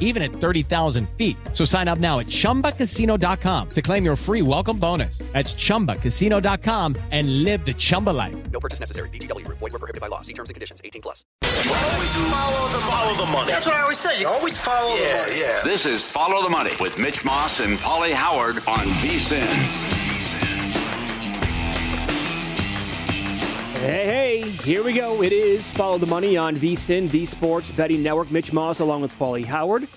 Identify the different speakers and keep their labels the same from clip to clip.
Speaker 1: even at 30,000 feet. So sign up now at chumbacasino.com to claim your free welcome bonus. That's chumbacasino.com and live the Chumba life.
Speaker 2: No purchase necessary. VGW Group. Void were prohibited by law. See terms and conditions. 18 plus.
Speaker 3: Always follow the follow the money.
Speaker 4: That's what I always say. You always follow
Speaker 3: yeah,
Speaker 4: the money.
Speaker 3: Yeah.
Speaker 5: This is Follow the Money with Mitch Moss and Paulie Howard on VSIN.
Speaker 6: Hey, hey, here we go. It is Follow the Money on VSIN, the Sports Betting Network. Mitch Moss along with Paulie Howard,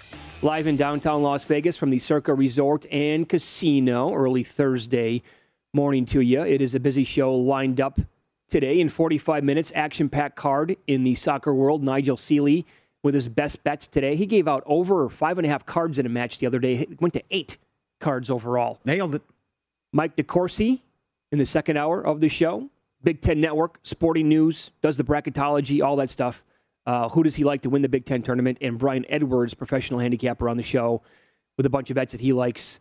Speaker 6: live in downtown Las Vegas from the Circa Resort and Casino early Thursday morning to you. It is a busy show lined up today in 45 minutes. Action packed card in the soccer world. Nigel Seeley with his best bets today. He gave out over five and a half cards in a match the other day. It went to eight cards overall.
Speaker 7: Nailed it.
Speaker 6: Mike DeCourcy in the second hour of the show. Big Ten Network, Sporting News, does the bracketology, all that stuff. Uh, who does he like to win the Big Ten tournament? And Brian Edwards, professional handicapper on the show, with a bunch of bets that he likes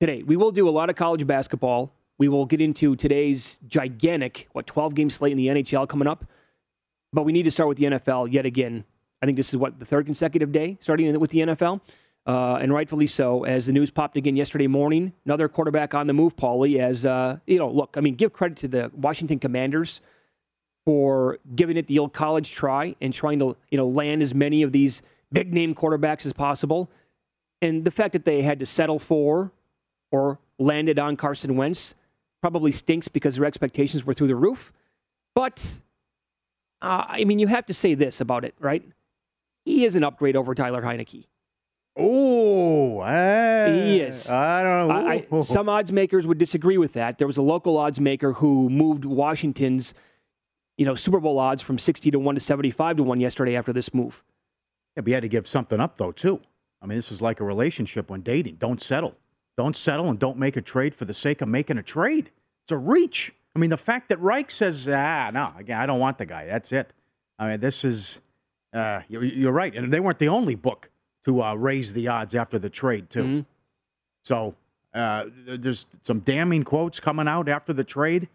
Speaker 6: today. We will do a lot of college basketball. We will get into today's gigantic, what, 12 game slate in the NHL coming up. But we need to start with the NFL yet again. I think this is what, the third consecutive day starting with the NFL? Uh, and rightfully so, as the news popped again yesterday morning. Another quarterback on the move, Paulie. As uh, you know, look, I mean, give credit to the Washington Commanders for giving it the old college try and trying to you know land as many of these big name quarterbacks as possible. And the fact that they had to settle for or landed on Carson Wentz probably stinks because their expectations were through the roof. But uh, I mean, you have to say this about it, right? He is an upgrade over Taylor Heinicke.
Speaker 7: Oh,
Speaker 6: He.
Speaker 7: I don't know.
Speaker 6: I, I, some odds makers would disagree with that. There was a local odds maker who moved Washington's, you know, Super Bowl odds from sixty to one to seventy-five to one yesterday after this move.
Speaker 7: Yeah, but you had to give something up though too. I mean, this is like a relationship when dating. Don't settle. Don't settle and don't make a trade for the sake of making a trade. It's a reach. I mean, the fact that Reich says, ah, no, again, I don't want the guy. That's it. I mean, this is, uh, you're, you're right. And they weren't the only book to uh, raise the odds after the trade, too.
Speaker 6: Mm-hmm.
Speaker 7: So uh, there's some damning quotes coming out after the trade.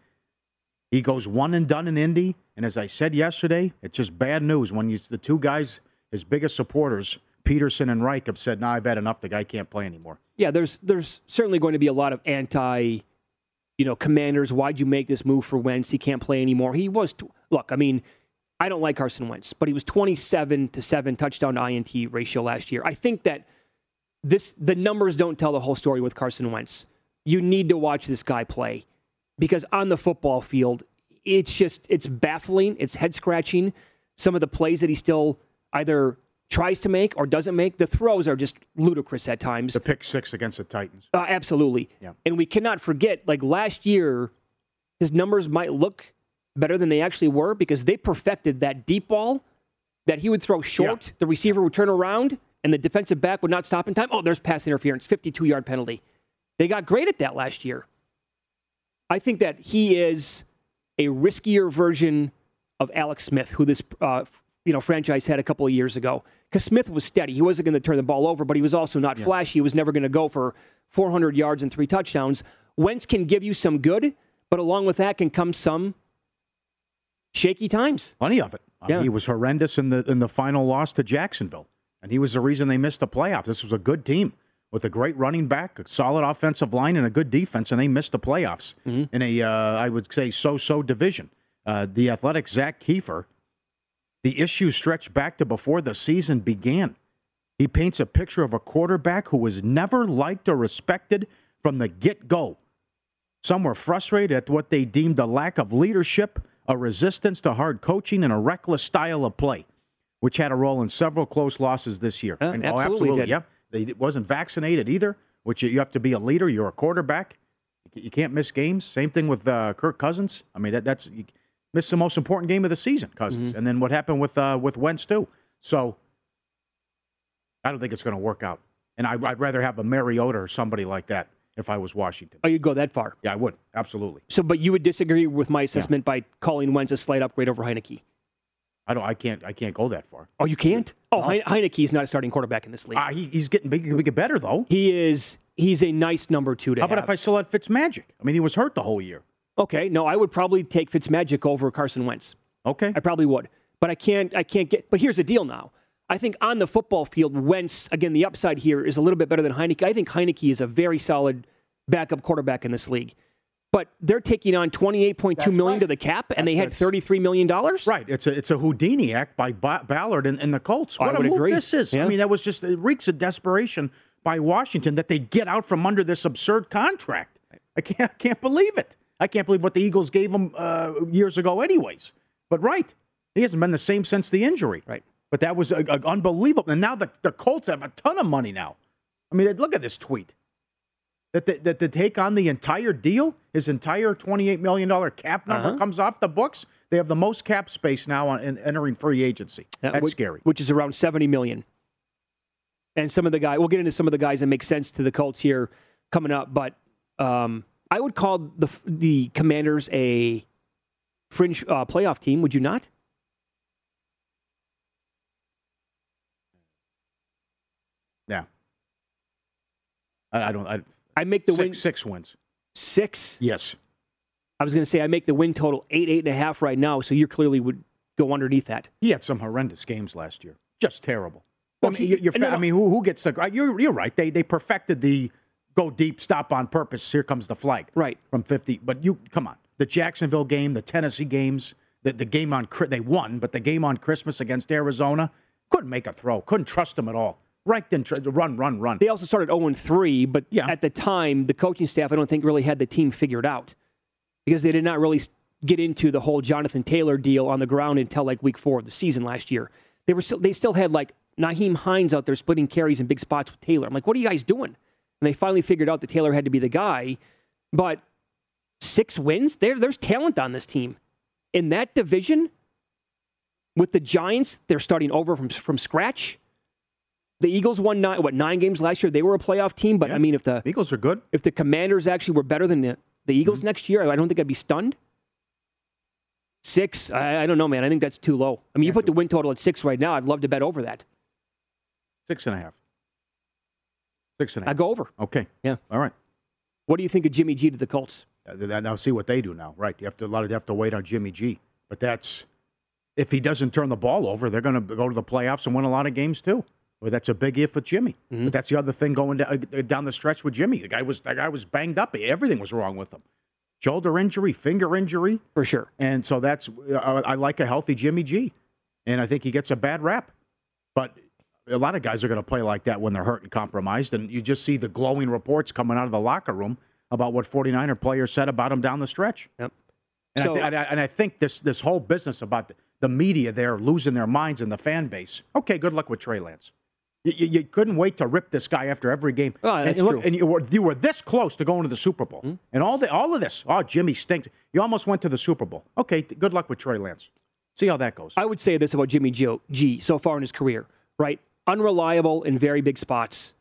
Speaker 7: He goes one and done in Indy. And as I said yesterday, it's just bad news when you, the two guys, his biggest supporters, Pederson and Reich, have said, no, I've had enough. The guy can't play anymore.
Speaker 6: Yeah, there's there's certainly going to be a lot of anti, you know, commanders. Why'd you make this move for Wentz? He can't play anymore. He was look. I mean, I don't like Carson Wentz, but he was 27 to seven touchdown to INT ratio last year. I think that this the numbers don't tell the whole story with Carson Wentz. You need to watch this guy play because on the football field, it's just it's baffling. It's head scratching. Some of the plays that he still either tries to make or doesn't make. The throws are just ludicrous at times.
Speaker 7: The pick six against the Titans.
Speaker 6: Uh, absolutely.
Speaker 7: Yeah.
Speaker 6: And we cannot forget, like last year, his numbers might look better than they actually were because they perfected that deep ball that he would throw short, the receiver would turn around, and the defensive back would not stop in time. Oh, there's pass interference, 52 yard penalty. They got great at that last year. I think that he is a riskier version of Alex Smith, who this uh, you know franchise had a couple of years ago. Because Smith was steady, he wasn't going to turn the ball over, but he was also not flashy. He was never going to go for 400 yards and three touchdowns. Wentz can give you some good, but along with that can come some shaky times.
Speaker 7: Plenty of it. I mean, he was horrendous in the in the final loss to Jacksonville, and he was the reason they missed the playoffs. This was a good team with a great running back, a solid offensive line, and a good defense, and they missed the playoffs in a uh, I would say so-so division. Uh, the athletic Zak Keefer, the issue stretched back to before the season began. He paints a picture of a quarterback who was never liked or respected from the get-go. Some were frustrated at what they deemed a lack of leadership, a resistance to hard coaching, and a reckless style of play, which had a role in several close losses this year.
Speaker 6: Uh,
Speaker 7: And- oh,
Speaker 6: absolutely
Speaker 7: absolutely.
Speaker 6: did.
Speaker 7: Yep. They wasn't vaccinated either, which you- have to be a leader. You're a quarterback. You can't miss games. Same thing with uh, Kirk Cousins. I mean, that, that's you missed the most important game of the season, Cousins.
Speaker 6: Mm-hmm.
Speaker 7: And then what happened with uh, with Wentz too. So I don't think it's going to work out. And I, I'd rather have a Mariota or somebody like that if I was Washington.
Speaker 6: Oh, you'd go that far.
Speaker 7: Yeah, I would absolutely.
Speaker 6: So, but you would disagree with my assessment by calling Wentz a slight upgrade over Heinicke.
Speaker 7: I don't. I can't. I can't go that far.
Speaker 6: Oh, you can't? Oh, Hein- Heinicke is not a starting quarterback in this league.
Speaker 7: Uh, he, he's getting big, big, better though.
Speaker 6: he is. He's a nice number two to
Speaker 7: How about
Speaker 6: have.
Speaker 7: if I still had Fitzmagic? I mean, he was hurt the whole year.
Speaker 6: Okay, no, I would probably take Fitzmagic over Carson Wentz.
Speaker 7: Okay.
Speaker 6: I probably would, but I can't. I can't get. But here's the deal. Now, I think on the football field, Wentz again. The upside here is a little bit better than Heinicke. I think Heinicke is a very solid backup quarterback in this league. But they're taking on twenty eight point two
Speaker 7: That's right.
Speaker 6: to the cap, and they had thirty three million dollars.
Speaker 7: Right. It's a it's a Houdini act by ba- Ballard and, and the Colts.
Speaker 6: I
Speaker 7: What a
Speaker 6: would
Speaker 7: move
Speaker 6: agree.
Speaker 7: this is.
Speaker 6: Yeah.
Speaker 7: I mean, that was just it reeks of desperation by Washington that they get out from under this absurd contract. I can't I can't believe it. I can't believe what the Eagles gave him uh, years ago, anyways. But right, he hasn't been the same since the injury.
Speaker 6: Right.
Speaker 7: But that was uh, uh, unbelievable. And now the, the Colts have a ton of money now. I mean, look at this tweet. That the, that to take on the entire deal, his entire $28 million cap number
Speaker 6: Uh-huh.
Speaker 7: comes off the books. They have the most cap space now on in entering free agency.
Speaker 6: Uh,
Speaker 7: That's
Speaker 6: which,
Speaker 7: scary.
Speaker 6: Which is around 70 million. And some of the guys, we'll get into some of the guys that make sense to the Colts here coming up, but um, I would call the the Commanders a fringe uh, playoff team, would you not?
Speaker 7: Yeah. I, I don't. I,
Speaker 6: I make the
Speaker 7: six,
Speaker 6: win
Speaker 7: six wins.
Speaker 6: six.
Speaker 7: Yes.
Speaker 6: I was going to say I make the win total eight, eight and a half right now, so you clearly would go underneath that.
Speaker 7: He had some horrendous games last year. Just terrible.
Speaker 6: Well,
Speaker 7: I mean,
Speaker 6: he-
Speaker 7: you're,
Speaker 6: no,
Speaker 7: I mean, who, who gets the? You're, you're right. They they perfected the go deep, stop on purpose. Here comes the flag.
Speaker 6: Right.
Speaker 7: from 50. But you come on, the Jacksonville game, the Tennessee games, the, the game on they won, but the game on Christmas against Arizona couldn't make a throw, couldn't trust them at all. Didn't tr- run, run, run.
Speaker 6: They also started 0 3, but
Speaker 7: Yeah.
Speaker 6: at the time, the coaching staff, I don't think, really had the team figured out because they did not really get into the whole Jonathan Taylor deal on the ground until like week four of the season last year. They were still, they still had like Nyheim Hines out there splitting carries in big spots with Taylor. I'm like, what are you guys doing? And they finally figured out that Taylor had to be the guy. But six wins, there, there's talent on this team. In that division, with the Giants, they're starting over from, from scratch. The Eagles won nine, what nine games last year. They were a playoff team, but
Speaker 7: Yeah.
Speaker 6: I mean, if the
Speaker 7: Eagles are good.
Speaker 6: if the Commanders actually were better than the, the Eagles
Speaker 7: Mm-hmm.
Speaker 6: next year, I don't think I'd be stunned. Six, I, I don't know, man. I think that's too low. I mean, you put the win total at six right now. I'd love to bet over that.
Speaker 7: Six and a half. Six and a
Speaker 6: I
Speaker 7: half.
Speaker 6: go over.
Speaker 7: Okay.
Speaker 6: Yeah.
Speaker 7: All right.
Speaker 6: What do you think of Jimmy G to the Colts?
Speaker 7: Now see what they do now. Right. You have to a lot of you have to wait on Jimmy G. But that's if he doesn't turn the ball over, they're going to go to the playoffs and win a lot of games too. Well, that's a big if with Jimmy.
Speaker 6: Mm-hmm.
Speaker 7: But that's the other thing going da- uh, down the stretch with Jimmy. The guy was the guy was banged up. Everything was wrong with him. Shoulder injury, finger injury,
Speaker 6: For sure.
Speaker 7: and so that's uh, I like a healthy Jimmy G, and I think he gets a bad rap. But a lot of guys are going to play like that when they're hurt and compromised, and you just see the glowing reports coming out of the locker room about what 49er players said about him down the stretch.
Speaker 6: Yep.
Speaker 7: And,
Speaker 6: So-
Speaker 7: I, th- and, I, and I think this this whole business about the, the media there losing their minds and the fan base. Okay, good luck with Trey Lance. You, you, couldn't wait to rip this guy after every game.
Speaker 6: Oh,
Speaker 7: and, look-
Speaker 6: true.
Speaker 7: and you were you were this close to going to the Super Bowl, hmm? and all the all of this. Oh, Jimmy stinks. You almost went to the Super Bowl. Okay, good luck with Trey Lance. See how that goes.
Speaker 6: I would say this about Jimmy G, G so far in his career, right? Unreliable in very big spots,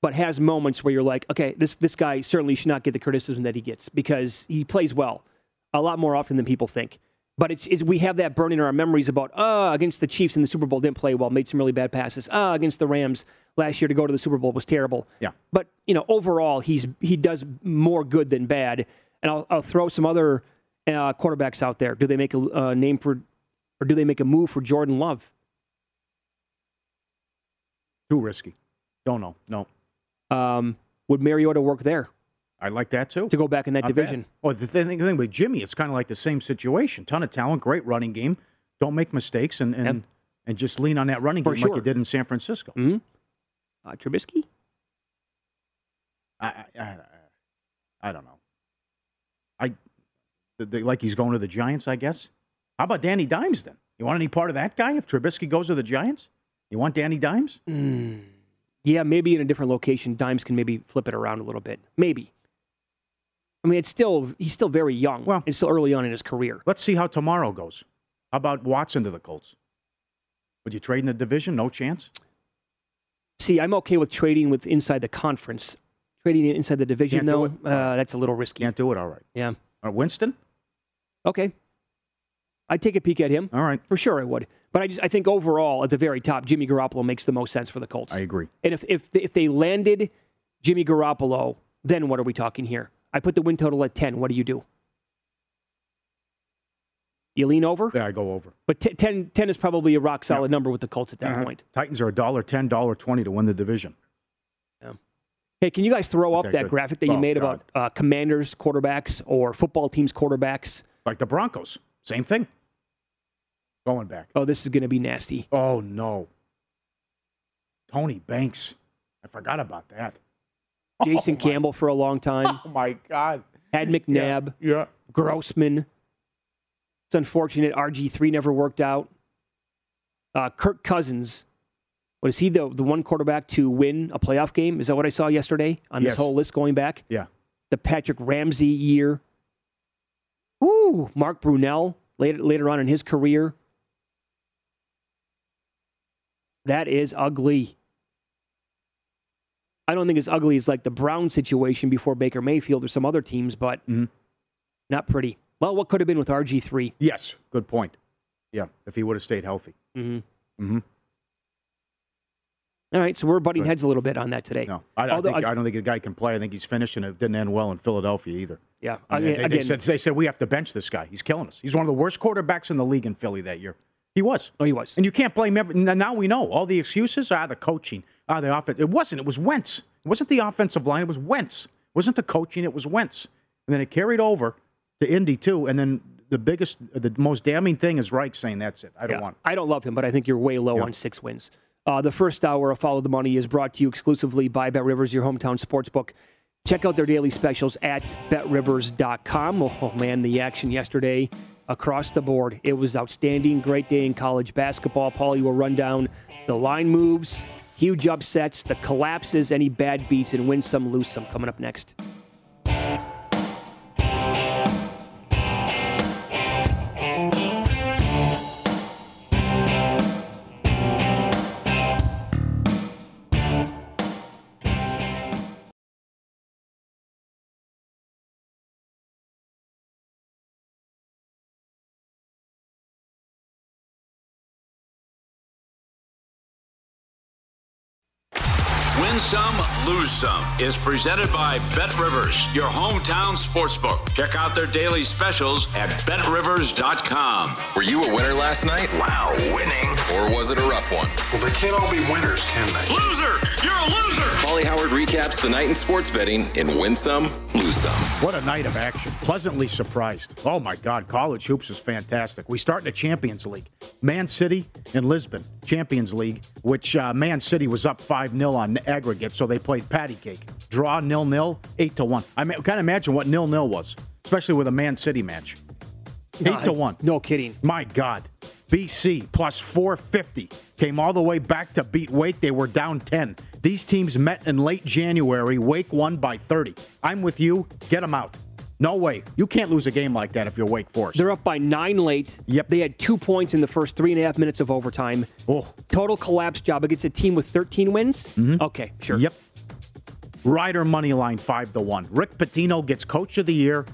Speaker 6: but has moments where you're like, okay, this this guy certainly should not get the criticism that he gets because he plays well a lot more often than people think. But it's, it's we have that burn in our memories about uh against the Chiefs in the Super Bowl didn't play well, made some really bad passes. Uh against the Rams last year to go to the Super Bowl was terrible.
Speaker 7: Yeah.
Speaker 6: But you know overall he's he does more good than bad. And I'll, I'll throw some other uh, quarterbacks out there. Do they make a uh, name for, or do they make a move for Jordan Love?
Speaker 7: Too risky. Don't know. No.
Speaker 6: Um, would Mariota work there
Speaker 7: I like that too.
Speaker 6: to go back in that
Speaker 7: Not
Speaker 6: division?
Speaker 7: bad. Well, the thing, the thing with Jimmy, it's kind of like the same situation. Ton of talent, great running game. Don't make mistakes and and,
Speaker 6: Yep.
Speaker 7: and just lean on that running
Speaker 6: For
Speaker 7: game like
Speaker 6: sure.
Speaker 7: you did in San Francisco.
Speaker 6: hmm Uh, Trubisky?
Speaker 7: I, I, I, I don't know. I the, the, like he's going to the Giants, I guess. How about Danny Dimes then? You want any part of that guy if Trubisky goes to the Giants? You want Danny Dimes?
Speaker 6: Mm. Yeah, maybe in a different location, Dimes can maybe flip it around a little bit. Maybe. I mean, it's still he's still very young.
Speaker 7: Well-
Speaker 6: it's still early on in his career.
Speaker 7: Let's see how tomorrow goes. How about Watson to the Colts? Would you trade in the division? No chance.
Speaker 6: See, I'm okay with trading with inside the conference. Trading inside the division,
Speaker 7: Can't
Speaker 6: though, uh, that's a little risky.
Speaker 7: Can't do it. All right.
Speaker 6: Yeah.
Speaker 7: Uh, Winston.
Speaker 6: Okay. I'd take a peek at him.
Speaker 7: All right.
Speaker 6: For sure, I would. But I just I think overall, at the very top, Jimmy Garoppolo makes the most sense for the Colts.
Speaker 7: I agree.
Speaker 6: And if if if they landed Jimmy Garoppolo, then what are we talking here? I put the win total at ten. What do you do? You lean over,
Speaker 7: Yeah, I go over.
Speaker 6: but t- 10, 10 is probably a rock solid number with the Colts at that
Speaker 7: Uh-huh.
Speaker 6: point.
Speaker 7: Titans are a dollar ten, dollar twenty to win the division.
Speaker 6: Hey, can you guys throw up that
Speaker 7: good.
Speaker 6: graphic that you
Speaker 7: Oh,
Speaker 6: made
Speaker 7: God.
Speaker 6: about uh, Commanders quarterbacks or football teams quarterbacks?
Speaker 7: Like the Broncos, same thing. Going back.
Speaker 6: Oh, this is going to be nasty.
Speaker 7: Oh no. Tony Banks. I forgot about that.
Speaker 6: Jason
Speaker 7: Oh,
Speaker 6: Campbell for a long time.
Speaker 7: Oh my God.
Speaker 6: Had McNabb.
Speaker 7: Yeah.
Speaker 6: Grossman. It's unfortunate. RG3 never worked out. Uh, Kirk Cousins. Was he the, the one quarterback to win a playoff game? Is that what I saw yesterday on this
Speaker 7: Yes.
Speaker 6: whole list going back?
Speaker 7: Yeah.
Speaker 6: The Patrick Ramsey year. Ooh, Mark Brunell later, later on in his career. That is ugly. I don't think it's ugly as like the Brown situation before Baker Mayfield or some other teams, but
Speaker 7: Mhm.
Speaker 6: not pretty. Well, what could have been with RG3?
Speaker 7: Yes. Good point. Yeah. If he would have stayed healthy.
Speaker 6: Mm-hmm.
Speaker 7: Mm-hmm.
Speaker 6: All right, so we're butting heads a little bit on that today.
Speaker 7: No. I, I, think, I, don't think the guy can play. I think he's finished, and it didn't end well in Philadelphia either.
Speaker 6: yeah,
Speaker 7: I
Speaker 6: I
Speaker 7: mean, they, they said, they said we have to bench this guy. He's killing us. He's one of the worst quarterbacks in the league in Philly that year. He was.
Speaker 6: oh, he was.
Speaker 7: And you can't blame every. Now we know all the excuses are the coaching, are the offense. It wasn't. It was Wentz. It wasn't the offensive line. It was Wentz. It wasn't the coaching. It was Wentz. And then it carried over to Indy too. And then the biggest, the most damning thing is Reich saying that's it. I don't
Speaker 6: Yeah.
Speaker 7: want.
Speaker 6: I don't love him, but I think you're way low
Speaker 7: Yeah.
Speaker 6: on six wins. Uh, the first hour of Follow the Money is brought to you exclusively by Bet Rivers, your hometown sportsbook. Check out their daily specials at betrivers.com. Oh, oh, man, the action yesterday across the board. It was outstanding. Great day in college basketball. Paul, you will run down the line moves, huge upsets, the collapses, any bad beats, and win some, lose some coming up next.
Speaker 5: Some, lose some is presented by Bet Rivers, your hometown sportsbook. Check out their daily specials at betrivers.com.
Speaker 4: Were you a winner last night?
Speaker 3: Wow, winning.
Speaker 4: Or was it a rough one?
Speaker 3: Well, they can't all be winners, can they?
Speaker 5: Loser! You're a loser!
Speaker 4: Paulie Howard recaps the night in sports betting in Win Some, Lose Some.
Speaker 7: What a night of action. Pleasantly surprised. Oh my God, college hoops is fantastic. We start in the Champions League. Man City and Lisbon, Champions League, which uh, Man City was up 5 0 on aggregate, so they played patty cake. Draw nil nil, 8 to 1. I mean, of imagine what nil nil was, especially with a Man City match. 8 to 1.
Speaker 6: No kidding.
Speaker 7: My God. BC plus 450 came all the way back to beat Wake. They were down 10. These teams met in late January. Wake won by 30. I'm with you. Get them out. No way. You can't lose a game like that if you're Wake Forest.
Speaker 6: They're up by nine late.
Speaker 7: Yep.
Speaker 6: They had two points in the first three and a half minutes of overtime.
Speaker 7: Oh.
Speaker 6: Total collapse job against a team with 13 wins. Okay, sure.
Speaker 7: Mm-hmm. Yep. Rider money line five to one. Rick Pitino gets Coach of the Year.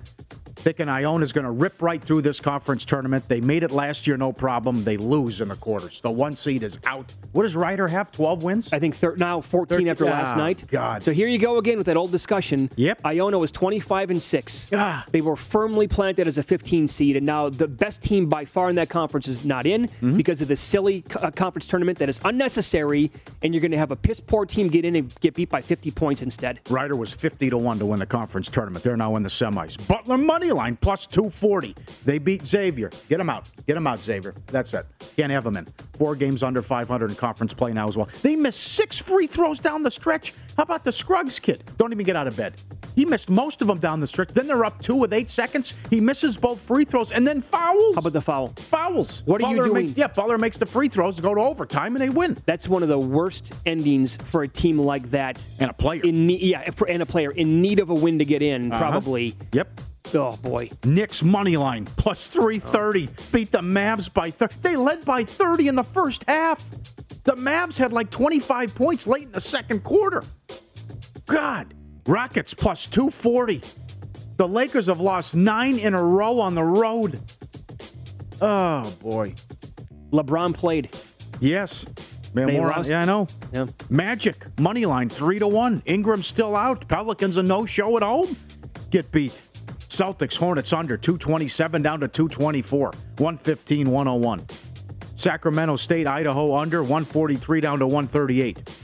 Speaker 7: Thinking is going to rip right through this conference tournament. They made it last year, no problem. They lose in the quarters. The one seed is out. What does Rider have? Twelve wins.
Speaker 6: I think thir- now 14
Speaker 7: Thirteen-
Speaker 6: after last night.
Speaker 7: God.
Speaker 6: So here you go again with that old discussion.
Speaker 7: Yep.
Speaker 6: Iona was 25 and 6.
Speaker 7: Ah.
Speaker 6: They were firmly planted as a 15 seed, and now the best team by far in that conference is not in
Speaker 7: Mm-hmm.
Speaker 6: because of the silly co- uh, conference tournament that is unnecessary, and you're going to have a piss poor team get in and get beat by 50 points instead.
Speaker 7: Rider was 50 to 1 to win the conference tournament. They're now in the semis. Butler money line plus 240. They beat Xavier. Get them out. Get them out, Xavier. That's it. Can't have them in. Four games under 500 in conference play now as well. They missed six free throws down the stretch. How about the Scruggs kid? Don't even get out of bed. He missed most of them down the stretch. Then they're up two with eight seconds. He misses both free throws and then fouls.
Speaker 6: How about the foul?
Speaker 7: fouls?
Speaker 6: What are you doing?
Speaker 7: Makes, yeah, Butler makes the free throws, go to overtime, and they win.
Speaker 6: That's one of the worst endings for a team like that.
Speaker 7: And a player.
Speaker 6: In yeah, for, and a player in need of a win to get in,
Speaker 7: Uh-huh.
Speaker 6: probably.
Speaker 7: Yep.
Speaker 6: Oh boy.
Speaker 7: Knicks money line plus 330 beat the Mavs by 30. They led by 30 in the first half. The Mavs had like 25 points late in the second quarter. God. Rockets plus 240. The Lakers have lost nine in a row on the road. Oh, boy.
Speaker 6: LeBron played.
Speaker 7: Yes. Man,
Speaker 6: They
Speaker 7: more on- yeah, I know.
Speaker 6: Yeah.
Speaker 7: Magic money line three to one. Ingram's still out. Pelicans a no show at home. Get beat. Celtics Hornets under 227 down to 224. 115 101. Sacramento State Idaho under 143 down to 138.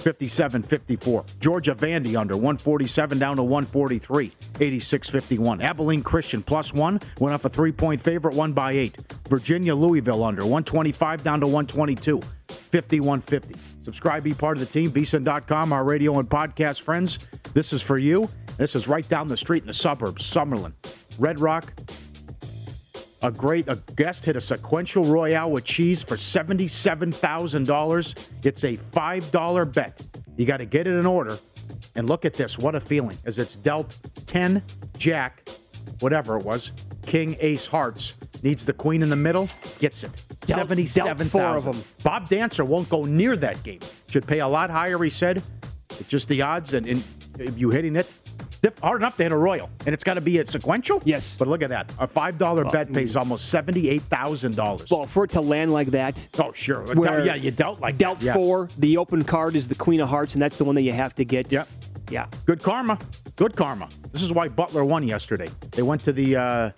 Speaker 7: 57 54. Georgia Vandy under 147 down to 143. 86 51. Abilene Christian plus one. Went off a three point favorite, one by eight. Virginia Louisville under 125 down to 122. 51 50. Subscribe, be part of the team. VSIN.com, our radio and podcast friends. This is for you. This is right down the street in the suburbs, Summerlin. Red Rock, a great a guest hit a sequential royale with cheese for $77,000. It's a $5 bet. You got to get it in order. And look at this. What a feeling as it's dealt 10 jack, whatever it was, king ace hearts. Needs the queen in the middle, gets it.
Speaker 6: Dealt- dealt four of
Speaker 7: 77,000.
Speaker 6: them.
Speaker 7: Bob Dancer won't go near that game. Should pay a lot higher, he said. It's just the odds and, and you hitting it, diff- hard enough to hit a royal. And it's got to be a sequential?
Speaker 6: Yes.
Speaker 7: But look at that. A $5 bet pays almost $78,000.
Speaker 6: Well, for it to land like that,
Speaker 7: oh, sure.
Speaker 6: where
Speaker 7: yeah, you dealt like
Speaker 6: dealt
Speaker 7: that. Yes.
Speaker 6: four. The open card is the Queen of Hearts, and that's the one that you have to get.
Speaker 7: Yep.
Speaker 6: Yeah.
Speaker 7: Good karma. Good karma. This is why Butler won yesterday. They went to the uh,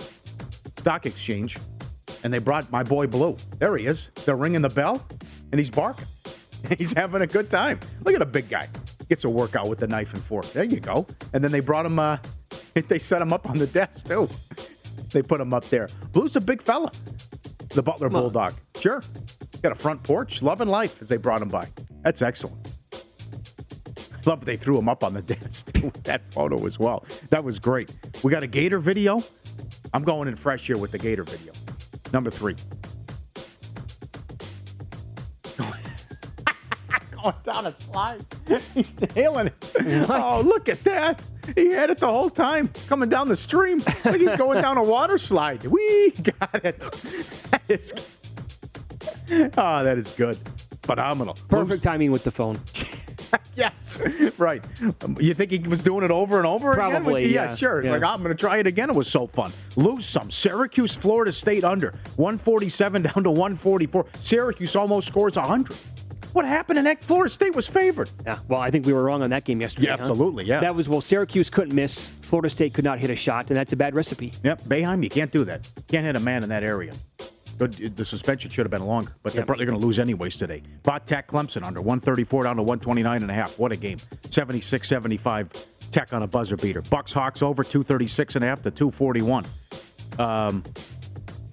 Speaker 7: stock exchange and they brought my boy Blue. There he is. They're ringing the bell and he's barking. He's having a good time. Look at a big guy. Gets a workout with the knife and fork. There you go. And then they brought him, uh, they set him up on the desk too. They put him up there. Blue's a big fella. The Butler Bulldog. Sure. Got a front porch. Loving life as they brought him by. That's excellent. Love they threw him up on the desk too, with that photo as well. That was great. We got a Gator video. I'm going in fresh here with the Gator video. Number three. Going down a slide. He's nailing it. Oh, look at that. He had it the whole time coming down the stream. Like he's going down a water slide. We got it. That is, oh, that is good. Phenomenal.
Speaker 6: Perfect timing with the phone.
Speaker 7: yes, right. Um, you think he was doing it over and over again?
Speaker 6: Probably,
Speaker 7: yeah,
Speaker 6: yeah.
Speaker 7: sure.
Speaker 6: Yeah.
Speaker 7: Like I'm going to try it again. It was so fun. Lose some. Syracuse, Florida State under 147 down to 144. Syracuse almost scores 100. What happened in that? Florida State was favored.
Speaker 6: Yeah. Well, I think we were wrong on that game yesterday.
Speaker 7: Yeah,
Speaker 6: huh?
Speaker 7: absolutely, yeah.
Speaker 6: That was well. Syracuse couldn't miss. Florida State could not hit a shot, and that's a bad recipe.
Speaker 7: Yep, Boeheim, you can't do that. Can't hit a man in that area. The suspension should have been longer, but they're
Speaker 6: Yep.
Speaker 7: probably going to lose anyways today. Bot Tech Clemson under 134 down to 129 and a half. What a game. 76-75 Tech on a buzzer beater. Bucks Hawks over 236 and a half to 241. Um,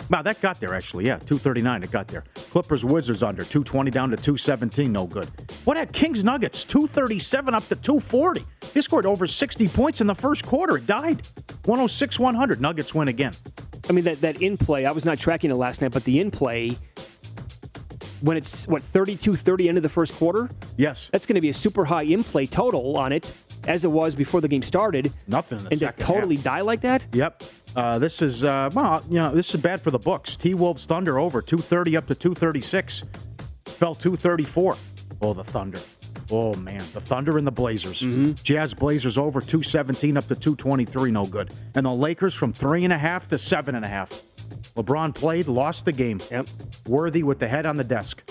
Speaker 7: wow, that got there actually. Yeah, 239 it got there. Clippers Wizards under 220 down to 217, no good. What at Kings Nuggets 237 up to 240. He scored over 60 points in the first quarter. It died. 106 100. Nuggets win again.
Speaker 6: I mean, that, that in play, I was not tracking it last night, but the in play, when it's, what, 32 30 end of the first quarter,
Speaker 7: Yes.
Speaker 6: that's going to be a super high in play total on it. as it was before the game started,
Speaker 7: Nothing in the
Speaker 6: and to totally
Speaker 7: half.
Speaker 6: die like that.
Speaker 7: Yep. Uh, this is uh, well, you know, this is bad for the books. T Wolves Thunder over 230 up to 236. Fell 234. Oh, the Thunder. Oh man, the Thunder and the Blazers. Jazz Blazers over 217 up to 223. No good. And the Lakers from three and a half to seven and a half. LeBron played, lost the game.
Speaker 6: Yep.
Speaker 7: Worthy with the head on the desk.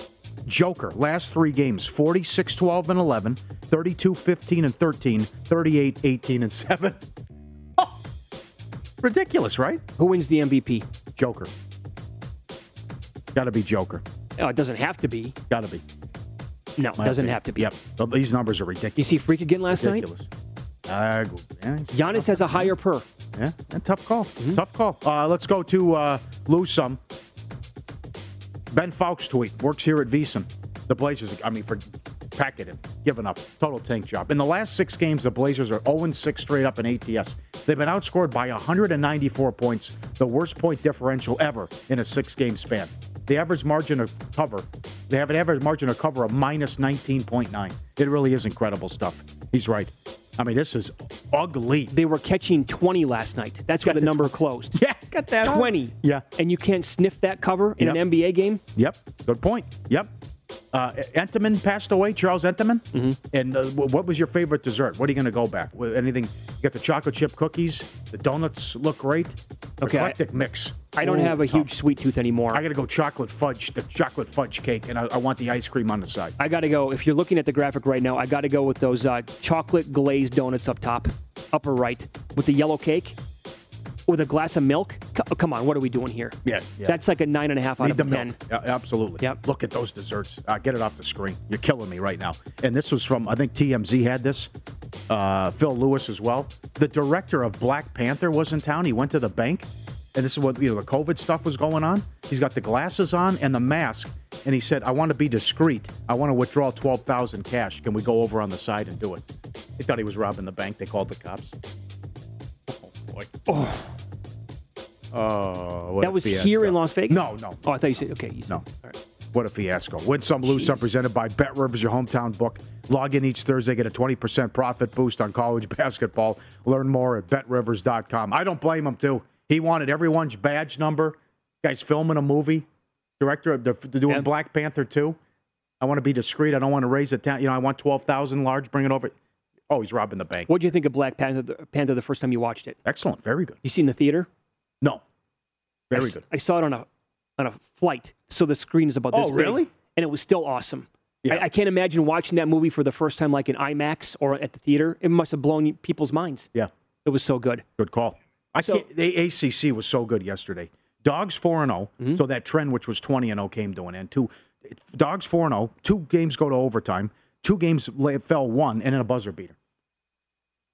Speaker 7: Joker, last three games 46 12 and 11, 32 15 and 13, 38 18 and 7. Ridiculous, right?
Speaker 6: Who wins the MVP?
Speaker 7: Joker. Got to be Joker.
Speaker 6: Oh, it doesn't have to be.
Speaker 7: Got to be.
Speaker 6: No, it doesn't
Speaker 7: opinion.
Speaker 6: have to be.
Speaker 7: Yep. But these numbers are ridiculous.
Speaker 6: You see Freak again last night?
Speaker 7: ridiculous. Uh, yeah,
Speaker 6: Giannis has a higher per.
Speaker 7: yeah, yeah, tough call.
Speaker 6: Mm-hmm.
Speaker 7: Tough call. Uh, let's go to uh, lose some. Ben Fawkes tweet works here at VSiN. The Blazers, I mean, for packing him, giving up, total tank job. In the last six games, the Blazers are 0 6 straight up in ATS. They've been outscored by 194 points, the worst point differential ever in a six game span. The average margin of cover, they have an average margin of cover of minus 19.9. It really is incredible stuff. He's right. I mean, this is ugly.
Speaker 6: They were catching 20 last night. That's where
Speaker 7: Got
Speaker 6: the number closed.
Speaker 7: Yeah, got that. on.
Speaker 6: 20.
Speaker 7: Yeah.
Speaker 6: And you can't sniff that cover in
Speaker 7: Yep.
Speaker 6: an NBA game?
Speaker 7: Yep. Good point. Yep. Uh, Entenmann passed away, Charles Entenmann. Mm-hmm. And uh, what was your favorite dessert? What are you going to go back? with? Anything? You got the chocolate chip cookies. The donuts look great.
Speaker 6: Okay, I-
Speaker 7: Eclectic mix.
Speaker 6: I don't
Speaker 7: Ooh,
Speaker 6: have a
Speaker 7: tough.
Speaker 6: huge sweet tooth anymore.
Speaker 7: I got to go chocolate fudge, the chocolate fudge cake, and I, I want the ice cream on the side.
Speaker 6: I got to go. If you're looking at the graphic right now, I got to go with those uh, chocolate glazed donuts up top, upper right, with the yellow cake, with a glass of milk. C- oh, come on, what are we doing here?
Speaker 7: Yeah, yeah.
Speaker 6: That's like a nine and a half out
Speaker 7: Need
Speaker 6: of
Speaker 7: the
Speaker 6: ten.
Speaker 7: milk. Yeah, absolutely.
Speaker 6: Yep.
Speaker 7: Look at those desserts. Uh, get it off the screen. You're killing me right now. And this was from, I think TMZ had this. Uh, Phil Lewis as well. The director of Black Panther was in town. He went to the bank, and this is what you know the COVID stuff was going on. He's got the glasses on and the mask, and he said, "I want to be discreet. I want to withdraw twelve thousand cash. Can we go over on the side and do it?" He thought he was robbing the bank. They called the cops. Oh boy. Oh, Uh, what
Speaker 6: That was
Speaker 7: fiasco.
Speaker 6: here in Las Vegas?
Speaker 7: No, no,
Speaker 6: Oh, I thought you said, okay. You said,
Speaker 7: no.
Speaker 6: Right.
Speaker 7: What a fiasco. Win some, lose some, presented by Bet Rivers, your hometown book. Log in each Thursday, get a 20% profit boost on college basketball. Learn more at betrivers.com. I don't blame him, too. He wanted everyone's badge number. Guy's filming a movie. Director of the, they're doing
Speaker 6: Yeah.
Speaker 7: Black Panther 2. I want to be discreet. I don't want to raise it down. You know, I want 12,000 large, bring it over. Oh, he's robbing the bank.
Speaker 6: What do you think of Black Panther Panther the first time you watched it?
Speaker 7: Excellent. Very good.
Speaker 6: You seen the theater?
Speaker 7: No.
Speaker 6: I
Speaker 7: Very
Speaker 6: s-
Speaker 7: good.
Speaker 6: I saw it on a on a flight, so the screen is about
Speaker 7: Oh,
Speaker 6: this big,
Speaker 7: really?
Speaker 6: and it was still awesome.
Speaker 7: Yeah.
Speaker 6: I, I can't imagine watching that movie for the first time, like in IMAX or at the theater. It must have blown people's minds.
Speaker 7: Yeah.
Speaker 6: It was so good.
Speaker 7: Good call. I
Speaker 6: So-
Speaker 7: can't, the ACC was so good yesterday. Dogs four and 0
Speaker 6: Mm-hmm.
Speaker 7: so that trend which was twenty and zero came to an end. Two dogs four and zero. Two games go to overtime. Two games fell one, and then a buzzer beater.